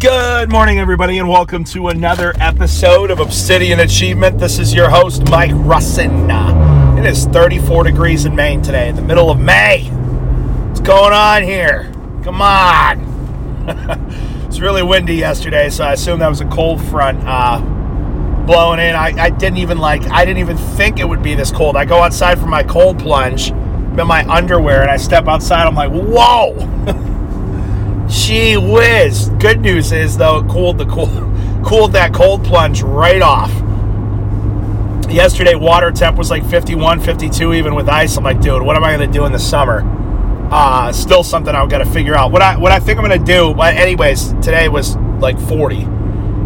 Good morning, everybody, and welcome to another episode of Obsidian Achievement. This is your host, Mike Russin. It is 34 degrees in Maine today, in the middle of May. What's going on here? Come on. it's really windy yesterday, so I assume that was a cold front uh, blowing in. I, I didn't even like. I didn't even think it would be this cold. I go outside for my cold plunge in my underwear, and I step outside. I'm like, whoa. Gee whiz. Good news is though, it cooled the cool cooled that cold plunge right off. Yesterday water temp was like 51, 52 even with ice. I'm like, dude, what am I gonna do in the summer? Uh, still something I've got to figure out. What I what I think I'm gonna do, but anyways, today was like 40,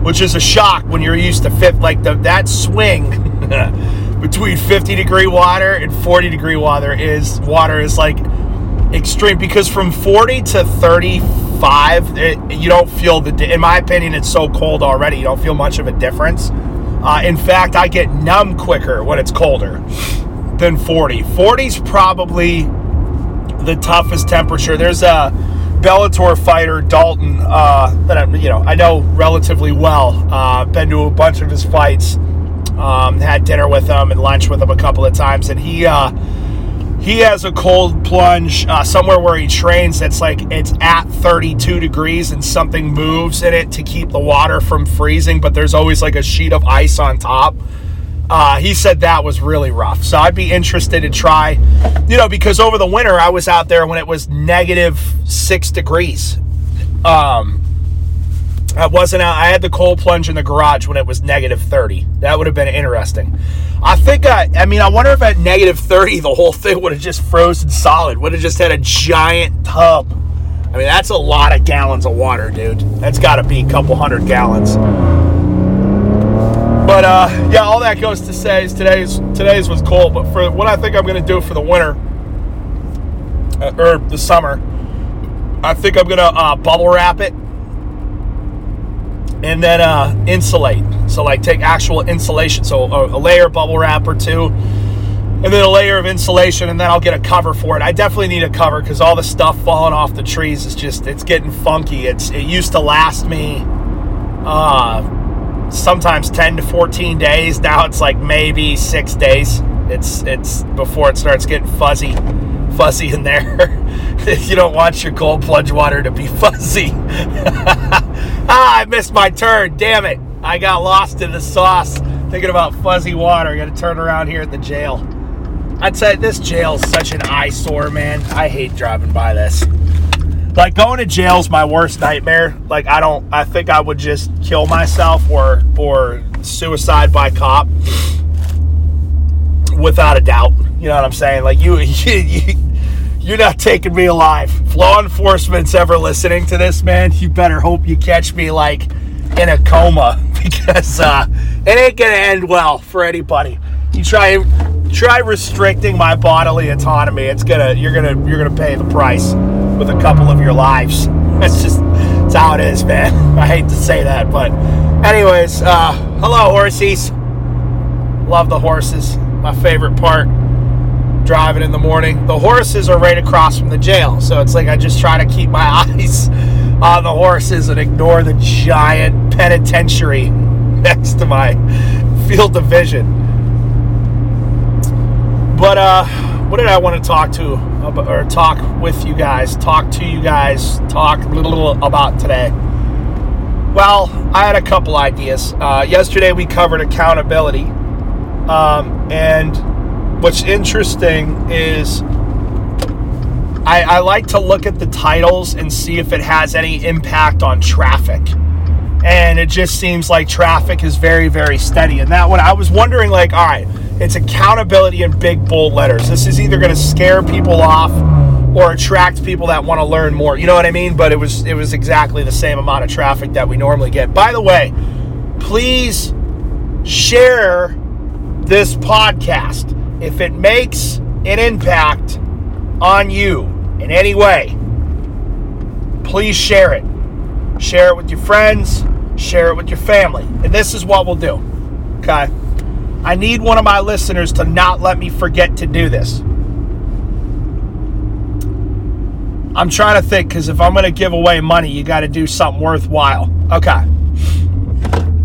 which is a shock when you're used to fit like the that swing between 50 degree water and 40 degree water is water is like extreme because from 40 to 35 it, you don't feel the in my opinion it's so cold already you don't feel much of a difference. Uh, in fact i get numb quicker when it's colder than 40 40 is probably the toughest temperature. There's a bellator fighter dalton uh, that i you know i know relatively well. Uh, been to a bunch of his fights um, had dinner with him and lunch with him a couple of times and he uh, he has a cold plunge uh, somewhere where he trains that's like it's at 32 degrees and something moves in it to keep the water from freezing but there's always like a sheet of ice on top. Uh, he said that was really rough. So i'd be interested to try you know because over the winter i was out there when it was negative six degrees. Um, I wasn't out. I had the cold plunge in the garage when it was negative 30. That would have been interesting. I think, I, I mean, I wonder if at negative 30, the whole thing would have just frozen solid, would have just had a giant tub. I mean, that's a lot of gallons of water, dude. That's got to be a couple hundred gallons. But uh, yeah, all that goes to say is today's today's was cold. But for what I think I'm going to do for the winter uh, or the summer, I think I'm going to uh, bubble wrap it and then uh, insulate. So like take actual insulation, so a, a, layer bubble wrap or two, and then a layer of insulation, and then I'll get a cover for it. I definitely need a cover because all the stuff falling off the trees is just it's getting funky. It's it used to last me uh, sometimes 10 to 14 days. Now it's like maybe six days. It's it's before it starts getting fuzzy fuzzy in there. If you don't want your cold plunge water to be fuzzy. ah, I missed my turn. Damn it. I got lost in the sauce thinking about fuzzy water. I got to turn around here at the jail. I'd say this jail's such an eyesore, man. I hate driving by this. Like going to jail's my worst nightmare. Like I don't I think I would just kill myself or or suicide by cop without a doubt. You know what I'm saying? Like you, you, you're not taking me alive. If law enforcement's ever listening to this, man, you better hope you catch me like in a coma because uh, it ain't gonna end well for anybody. You try try restricting my bodily autonomy. It's gonna you're gonna you're gonna pay the price with a couple of your lives. That's just that's how it is, man. I hate to say that, but anyways, uh, hello horsies. Love the horses. My favorite part driving in the morning. The horses are right across from the jail, so it's like I just try to keep my eyes on the horses and ignore the giant penitentiary next to my field of vision. But uh, what did I want to talk to or talk with you guys? Talk to you guys. Talk a little about today. Well, I had a couple ideas. Uh, yesterday we covered accountability, um, and what's interesting is I, I, like to look at the titles and see if it has any impact on traffic. And it just seems like traffic is very, very steady. And that one, I was wondering, like, all right, it's accountability in big bold letters. This is either going to scare people off or attract people that want to learn more. You know what I mean? But it was it was exactly the same amount of traffic that we normally get. By the way, please share this podcast if it makes an impact on you in any way, please share it. Share it with your friends, share it with your family. And this is what we'll do. Okay? I need one of my listeners to not let me forget to do this. I'm trying to think because if I'm going to give away money, you got to do something worthwhile. Okay.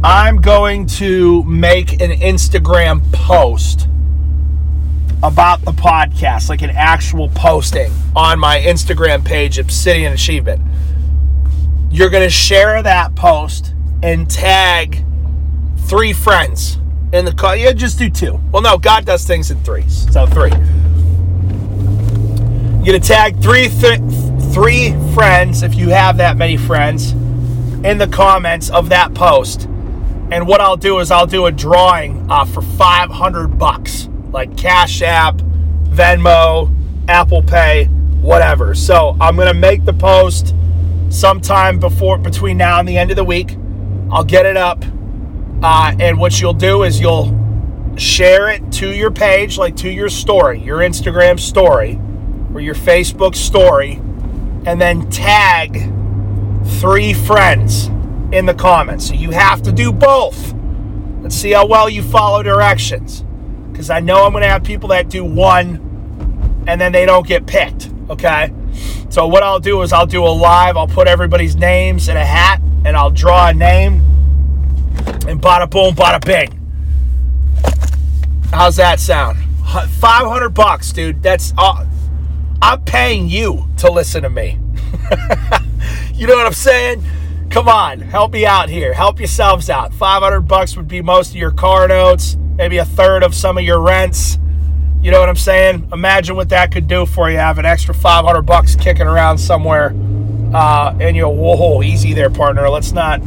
I'm going to make an Instagram post about the podcast, like an actual posting on my Instagram page, Obsidian Achievement. You're going to share that post and tag three friends in the car. Yeah, just do two. Well, no, God does things in threes, so three. You're gonna tag three th- three friends if you have that many friends in the comments of that post. And what I'll do is I'll do a drawing uh, for 500 bucks, like Cash App, Venmo, Apple Pay, whatever. So I'm gonna make the post sometime before between now and the end of the week. I'll get it up, uh, and what you'll do is you'll share it to your page, like to your story, your Instagram story or your Facebook story and then tag three friends in the comments. So you have to do both. Let's see how well you follow directions. Because I know I'm going to have people that do one and then they don't get picked. Okay? So what I'll do is I'll do a live, I'll put everybody's names in a hat and I'll draw a name and bada boom, bada bing. How's that sound? 500 bucks, dude. That's all. I'm paying you to listen to me. you know what I'm saying? Come on, help me out here. Help yourselves out. 500 bucks would be most of your car notes, maybe a third of some of your rents. You know what I'm saying? Imagine what that could do for you. Have an extra 500 bucks kicking around somewhere, uh, and you're whoa, easy there, partner. Let's not.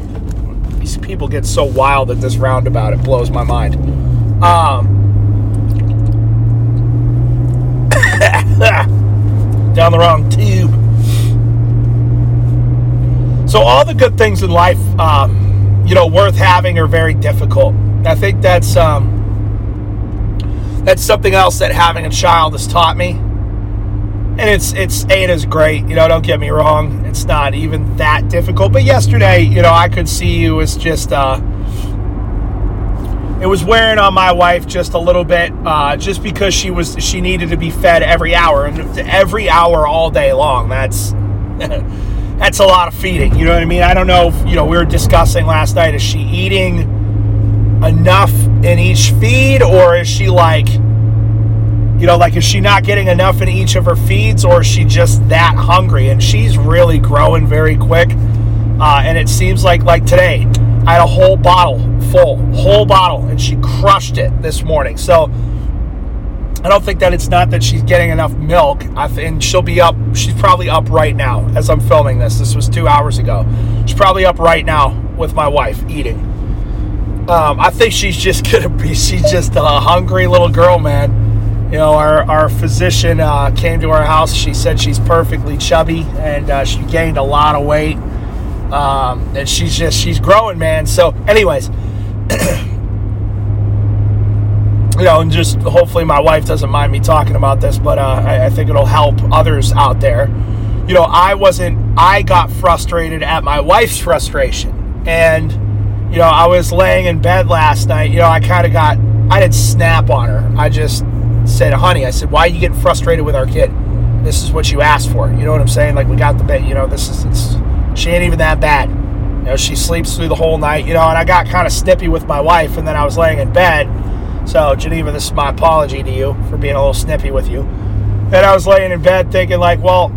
These people get so wild at this roundabout. It blows my mind. Um, down the wrong tube. So all the good things in life, um, you know, worth having are very difficult. I think that's um, that's something else that having a child has taught me. And it's it's Ada's great, you know. Don't get me wrong; it's not even that difficult. But yesterday, you know, I could see it was just uh, it was wearing on my wife just a little bit, uh, just because she was she needed to be fed every hour and every hour all day long. That's that's a lot of feeding. You know what I mean? I don't know. If, you know, we were discussing last night. Is she eating enough in each feed, or is she like, you know, like is she not getting enough in each of her feeds, or is she just that hungry? And she's really growing very quick. Uh, and it seems like like today I had a whole bottle full, whole bottle, and she crushed it this morning. So I don't think that it's not that she's getting enough milk. I think she'll be up. She's probably up right now as I'm filming this. This was two hours ago. She's probably up right now with my wife eating. Um, I think she's just gonna be. She's just a hungry little girl, man. You know, our our physician uh, came to our house. She said she's perfectly chubby and uh, she gained a lot of weight. Um, and she's just she's growing, man. So, anyways, you know, and just hopefully my wife doesn't mind me talking about this, but uh, I, I think it'll help others out there. You know, I wasn't. I got frustrated at my wife's frustration, and you know, I was laying in bed last night. You know, I kind of got. I didn't snap on her. I just said, "Honey," I said, "Why are you getting frustrated with our kid? This is what you asked for." You know what I'm saying? Like we got the bed. You know, this is it's she ain't even that bad. You know, she sleeps through the whole night, you know, and I got kind of snippy with my wife, and then I was laying in bed. So, Geneva, this is my apology to you for being a little snippy with you. And I was laying in bed thinking, like, well,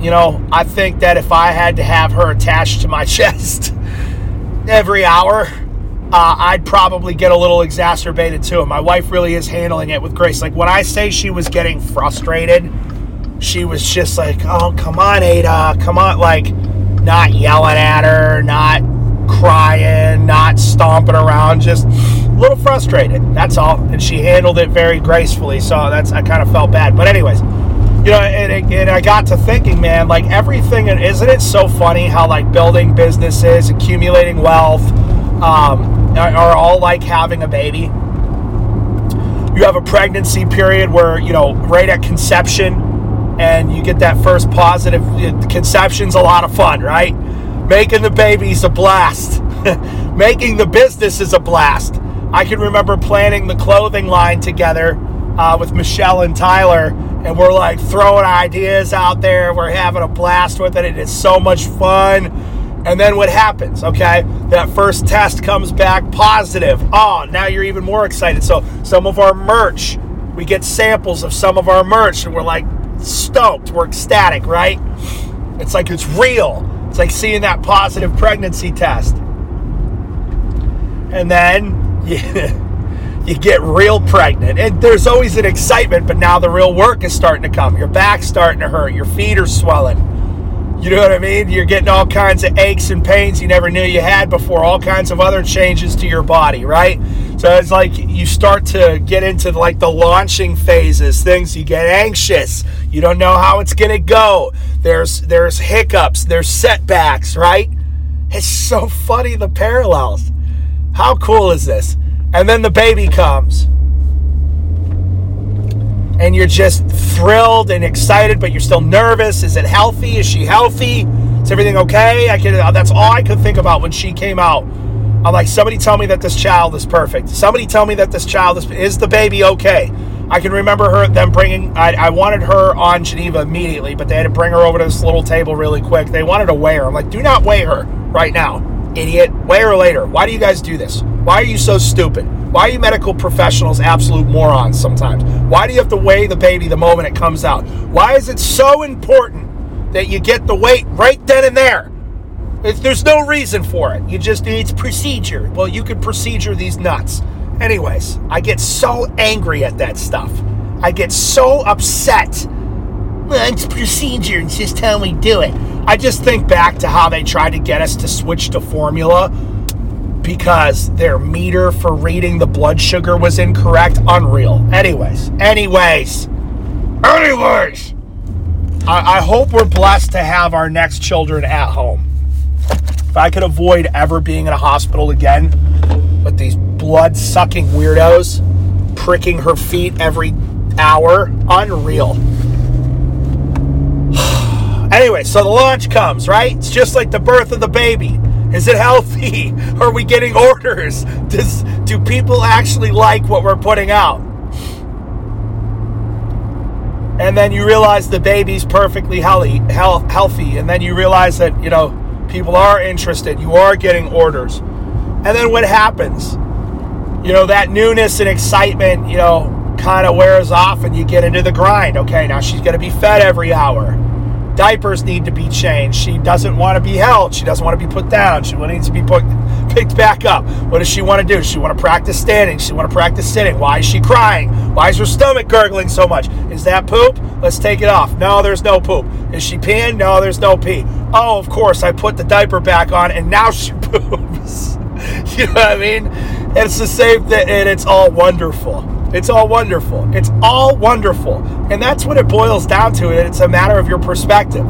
you know, I think that if I had to have her attached to my chest every hour, uh, I'd probably get a little exacerbated too. My wife really is handling it with grace. Like when I say she was getting frustrated, she was just like, oh, come on, Ada, come on. Like, not yelling at her, not crying, not stomping around, just little frustrated. That's all. And she handled it very gracefully. So that's I kind of felt bad. But anyways, you know, and, and I got to thinking, man, like everything, And isn't it so funny how like building businesses, accumulating wealth, um, are, are all like having a baby? You have a pregnancy period where you know, right at conception and you get that first positive conception's a lot of fun, right? Making the baby's a blast. Making the business is a blast. I can remember planning the clothing line together uh, with Michelle and Tyler, and we're like throwing ideas out there. We're having a blast with it. It is so much fun. And then what happens? Okay, that first test comes back positive. Oh, now you're even more excited. So, some of our merch, we get samples of some of our merch, and we're like stoked. We're ecstatic, right? It's like it's real. It's like seeing that positive pregnancy test. And then you, you get real pregnant. And there's always an excitement, but now the real work is starting to come. Your back's starting to hurt, your feet are swelling. You know what I mean? You're getting all kinds of aches and pains you never knew you had before, all kinds of other changes to your body, right? So it's like you start to get into like the launching phases, things you get anxious. You don't know how it's going to go. There's there's hiccups, there's setbacks, right? It's so funny the parallels. How cool is this? And then the baby comes. And you're just thrilled and excited, but you're still nervous. Is it healthy? Is she healthy? Is everything okay? I can uh, that's all I could think about when she came out. I'm like, somebody tell me that this child is perfect. Somebody tell me that this child is is the baby okay? I can remember her them bringing. I, I wanted her on Geneva immediately, but they had to bring her over to this little table really quick. They wanted to weigh her. I'm like, do not weigh her right now idiot. Weigh or later. Why do you guys do this? Why are you so stupid? Why are you medical professionals absolute morons sometimes? Why do you have to weigh the baby the moment it comes out? Why is it so important that you get the weight right then and there? It's, there's no reason for it. You just, it's procedure. Well, you could procedure these nuts. Anyways, I get so angry at that stuff. I get so upset well, it's procedure. It's just how we do it. I just think back to how they tried to get us to switch to formula because their meter for reading the blood sugar was incorrect. Unreal. Anyways, anyways, anyways. I, I hope we're blessed to have our next children at home. If I could avoid ever being in a hospital again with these blood sucking weirdos pricking her feet every hour, unreal. Anyway, so the launch comes, right? It's just like the birth of the baby. Is it healthy? Are we getting orders? Does do people actually like what we're putting out? And then you realize the baby's perfectly healthy, healthy, and then you realize that you know people are interested. You are getting orders, and then what happens? You know that newness and excitement, you know, kind of wears off, and you get into the grind. Okay, now she's going to be fed every hour diapers need to be changed. She doesn't want to be held. She doesn't want to be put down. She needs to be put, picked back up. What does she want to do? She want to practice standing? She want to practice sitting? Why is she crying? Why is her stomach gurgling so much? Is that poop? Let's take it off. No, there's no poop. Is she peeing? No, there's no pee. Oh, of course, I put the diaper back on and now she poops. you know what I mean? It's the same thing, and it's all wonderful. It's all wonderful. It's all wonderful. And that's what it boils down to. It's a matter of your perspective.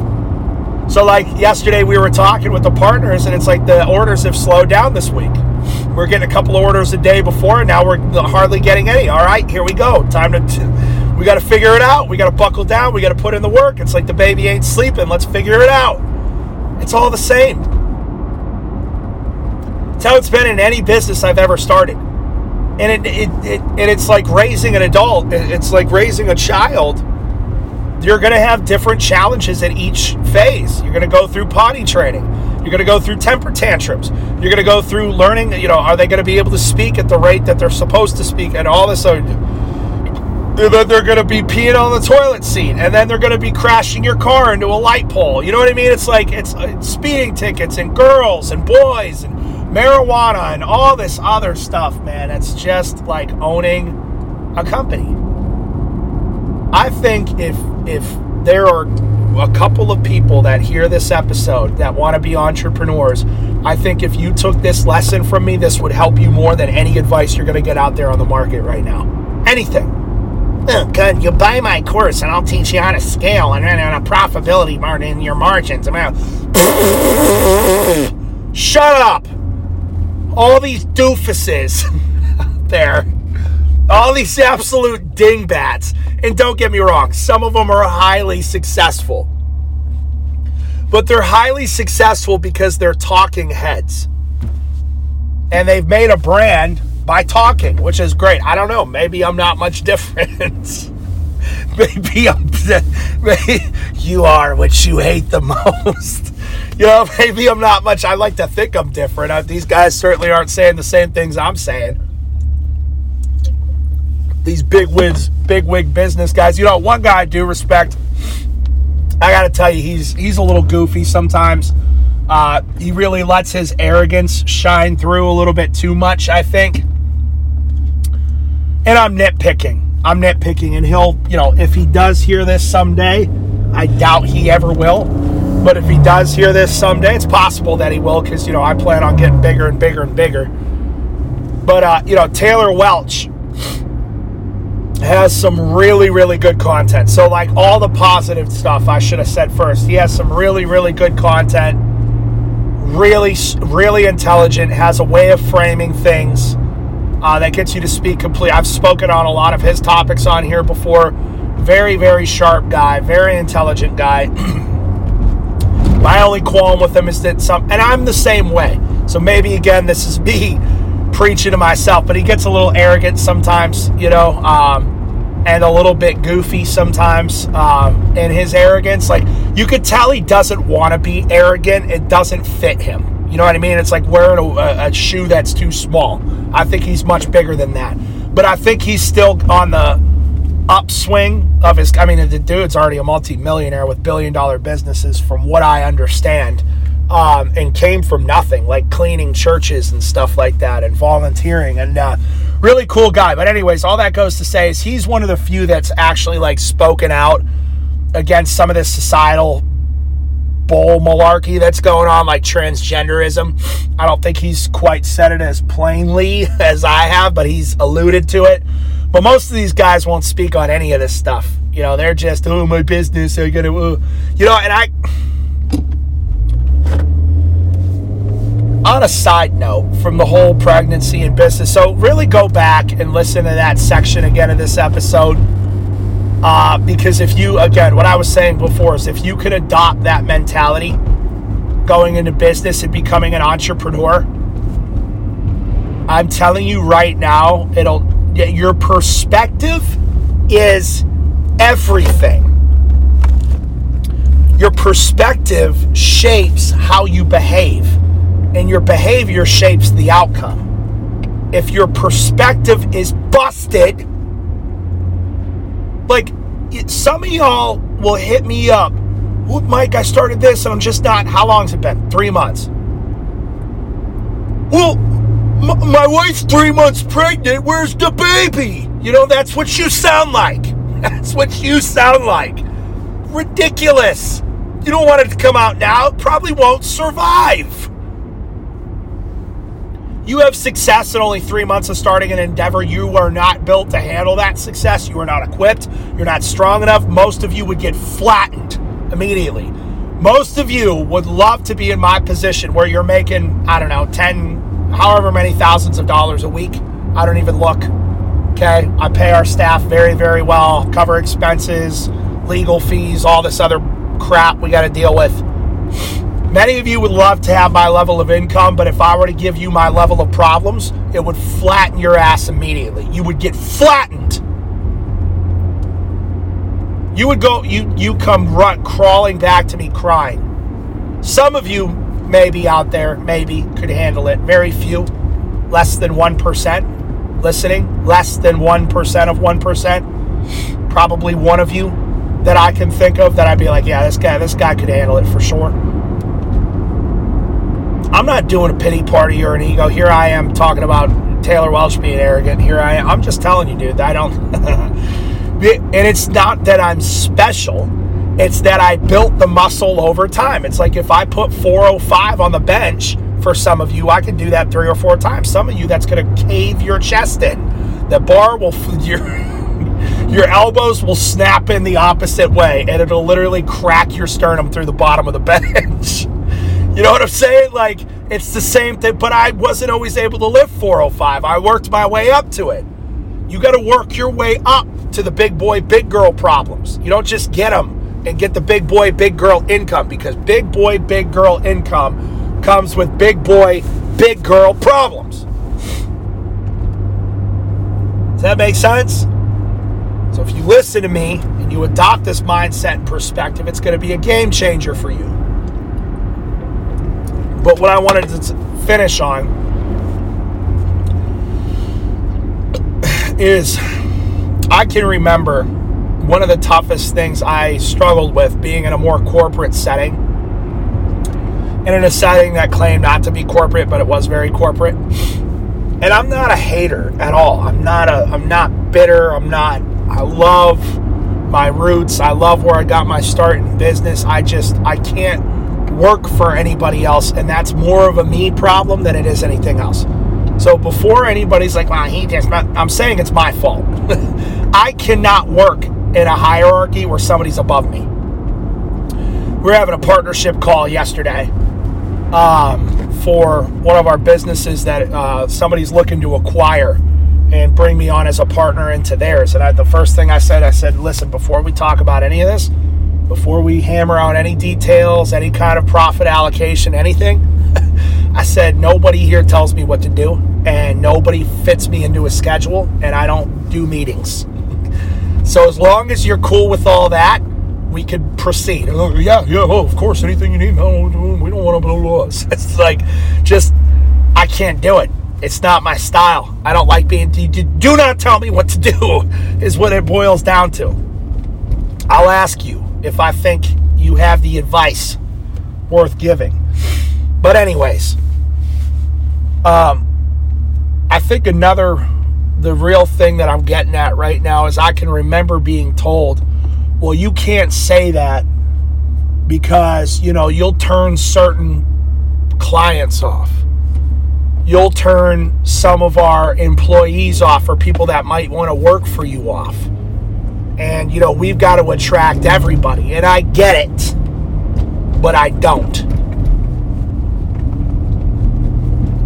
So, like yesterday, we were talking with the partners, and it's like the orders have slowed down this week. We're getting a couple of orders a day before, and now we're hardly getting any. All right, here we go. Time to, t- we got to figure it out. We got to buckle down. We got to put in the work. It's like the baby ain't sleeping. Let's figure it out. It's all the same. It's how it's been in any business I've ever started and it, it, it and it's like raising an adult it's like raising a child. You're going to have different challenges at each phase. You're going to go through potty training. You're going to go through temper tantrums. You're going to go through learning you know are they going to be able to speak at the rate that they're supposed to speak and all this and then they're going to be peeing on the toilet seat and then they're going to be crashing your car into a light pole. You know what i mean? It's like it's, it's speeding tickets and girls and boys and marijuana and all this other stuff, man. It's just like owning a company. I think if if there are a couple of people that hear this episode that want to be entrepreneurs, I think if you took this lesson from me, this would help you more than any advice you're going to get out there on the market right now. Anything. Oh, good. You buy my course and I'll teach you how to scale and run on a profitability margin in your margins. I'm Out. Shut up all these doofuses out there, all these absolute dingbats. And don't get me wrong, some of them are highly successful. But they're highly successful because they're talking heads. And they've made a brand by talking, which is great. I don't know. Maybe I'm not much different. maybe I'm maybe you are what you hate the most. You know, maybe I'm not much. I like to think I'm different. Uh, these guys certainly aren't saying the same things I'm saying. These big wigs, big wig business guys. You know, one guy I do respect. I got to tell you, he's he's a little goofy sometimes. Uh, he really lets his arrogance shine through a little bit too much, I think. And I'm nitpicking. I'm nitpicking, and he'll, you know, if he does hear this someday, I doubt he ever will. But if he does hear this someday, it's possible that he will, because you know I plan on getting bigger and bigger and bigger. But uh, you know, Taylor Welch has some really, really good content. So, like all the positive stuff, I should have said first. He has some really, really good content really, really intelligent, has a way of framing things uh, that gets you to speak complete. I've spoken on a lot of his topics on here before. Very, very sharp guy, very intelligent guy. My only qualm with him is that some, and I'm the same way. So maybe again, this is me preaching to myself, but he gets a little arrogant sometimes, you know. Um, and a little bit goofy sometimes um, in his arrogance. Like you could tell he doesn't want to be arrogant. It doesn't fit him. You know what I mean? It's like wearing a, a, shoe that's too small. I think he's much bigger than that. But I think he's still on the upswing of his. I mean, the dude's already a multi-millionaire with billion-dollar businesses, from what I understand, um, and came from nothing, like cleaning churches and stuff like that, and volunteering and. Uh, really cool guy. But anyways, all that goes to say is he's one of the few that's actually like spoken out against some of this societal bull malarkey that's going on, like transgenderism. I don't think he's quite said it as plainly as I have, but he's alluded to it. But most of these guys won't speak on any of this stuff. You know, they're just, oh, my business, I gotta, uh. you know, and I on a side note from the whole pregnancy and business, so really go back and listen to that section again of this episode. Uh, because if you, again, what I was saying before is if you could adopt that mentality going into business and becoming an entrepreneur, I'm telling you right now, it'll, your perspective is everything. Your perspective shapes how you behave and your behavior shapes the outcome. If your perspective is busted, like some of y'all will hit me up. Mike, I started this and I'm just not. How long's it been? Three months. Well, my wife's three months pregnant. Where's the baby? You know, that's what you sound like. That's what you sound like. Ridiculous. You don't want it to come out now. It probably won't survive you have success in only three months of starting an endeavor, you are not built to handle that success. You are not equipped. You're not strong enough. Most of you would get flattened immediately. Most of you would love to be in my position where you're making, I don't know, 10, however many thousands of dollars a week. I don't even look. Okay. I pay our staff very, very well, cover expenses, legal fees, all this other crap we got to deal with. Many of you would love to have my level of income, but if I were to give you my level of problems, it would flatten your ass immediately. You would get flattened. You would go, you you come run crawling back to me crying. Some of you maybe out there, maybe could handle it. Very few, less than 1% listening, less than 1% of 1%. Probably one of you that I can think of that I'd be like, yeah, this guy, this guy could handle it for sure. I'm not doing a pity party or an ego. Here I am talking about Taylor Welch being arrogant. Here I am. I'm just telling you, dude. I don't. and it's not that I'm special. It's that I built the muscle over time. It's like if I put 405 on the bench for some of you, I can do that three or four times. Some of you, that's going to cave your chest in. The bar will. Your, your elbows will snap in the opposite way, and it'll literally crack your sternum through the bottom of the bench. You know what I'm saying? Like, it's the same thing, but I wasn't always able to live 405. I worked my way up to it. You got to work your way up to the big boy, big girl problems. You don't just get them and get the big boy, big girl income because big boy, big girl income comes with big boy, big girl problems. Does that make sense? So if you listen to me and you adopt this mindset and perspective, it's going to be a game changer for you. But what I wanted to finish on is I can remember one of the toughest things I struggled with being in a more corporate setting and in a setting that claimed not to be corporate, but it was very corporate. And I'm not a hater at all. I'm not a I'm not bitter. I'm not I love my roots. I love where I got my start in business. I just I can't work for anybody else and that's more of a me problem than it is anything else. So before anybody's like, well, he just, I'm saying it's my fault. I cannot work in a hierarchy where somebody's above me. We were having a partnership call yesterday um, for one of our businesses that uh, somebody's looking to acquire and bring me on as a partner into theirs. And I, the first thing I said, I said, listen, before we talk about any of this, before we hammer out any details, any kind of profit allocation, anything, I said, nobody here tells me what to do, and nobody fits me into a schedule, and I don't do meetings. So as long as you're cool with all that, we could proceed. Yeah, yeah, oh, of course, anything you need. No, we don't want to blow laws. It's like, just, I can't do it. It's not my style. I don't like being, do not tell me what to do, is what it boils down to. I'll ask you if I think you have the advice worth giving. But, anyways, um, I think another, the real thing that I'm getting at right now is I can remember being told, well, you can't say that because, you know, you'll turn certain clients off. You'll turn some of our employees off or people that might want to work for you off. And, you know, we've got to attract everybody. And I get it, but I don't.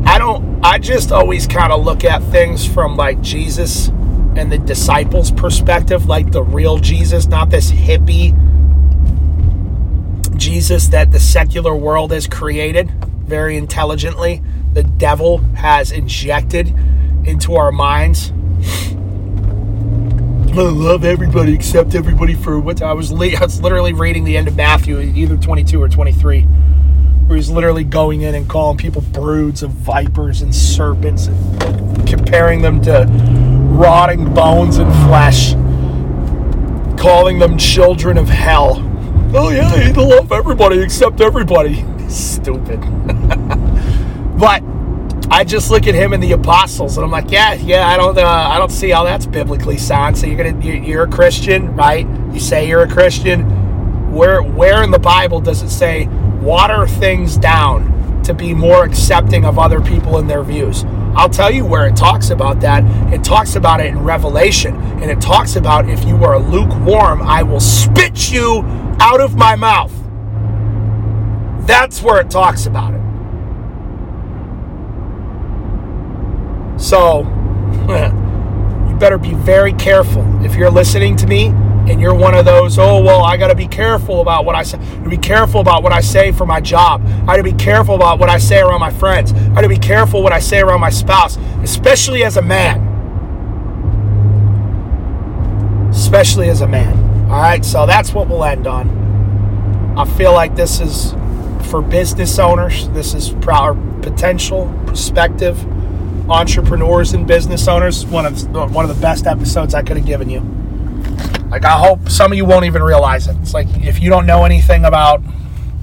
I don't, I just always kind of look at things from like Jesus and the disciples' perspective, like the real Jesus, not this hippie Jesus that the secular world has created very intelligently. The devil has injected into our minds. I love everybody except everybody for what I was. I was literally reading the end of Matthew, either 22 or 23 he's literally going in and calling people broods of vipers and serpents and comparing them to rotting bones and flesh, calling them children of hell. Oh, yeah, he love everybody except everybody. Stupid. but I just look at him and the apostles, and I'm like, yeah, yeah, I don't, uh, I don't see how that's biblically sound. So you're gonna, you're a Christian, right? You say you're a Christian. Where, where in the Bible does it say water things down to be more accepting of other people and their views. I'll tell you where it talks about that. It talks about it in Revelation, and it talks about if you are lukewarm, I will spit you out of my mouth. That's where it talks about it. So, you better be very careful. If you're listening to me, and you're one of those, oh well, I got to be careful about what I say. Be careful about what I say for my job. I got to be careful about what I say around my friends. I got to be careful what I say around my spouse, especially as a man. Especially as a man. All right, so that's what we'll end on. I feel like this is for business owners. This is our potential prospective entrepreneurs and business owners. One of one of the best episodes I could have given you. Like, I hope some of you won't even realize it. It's like if you don't know anything about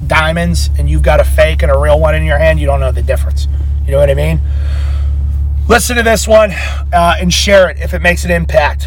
diamonds and you've got a fake and a real one in your hand, you don't know the difference. You know what I mean? Listen to this one uh, and share it if it makes an impact.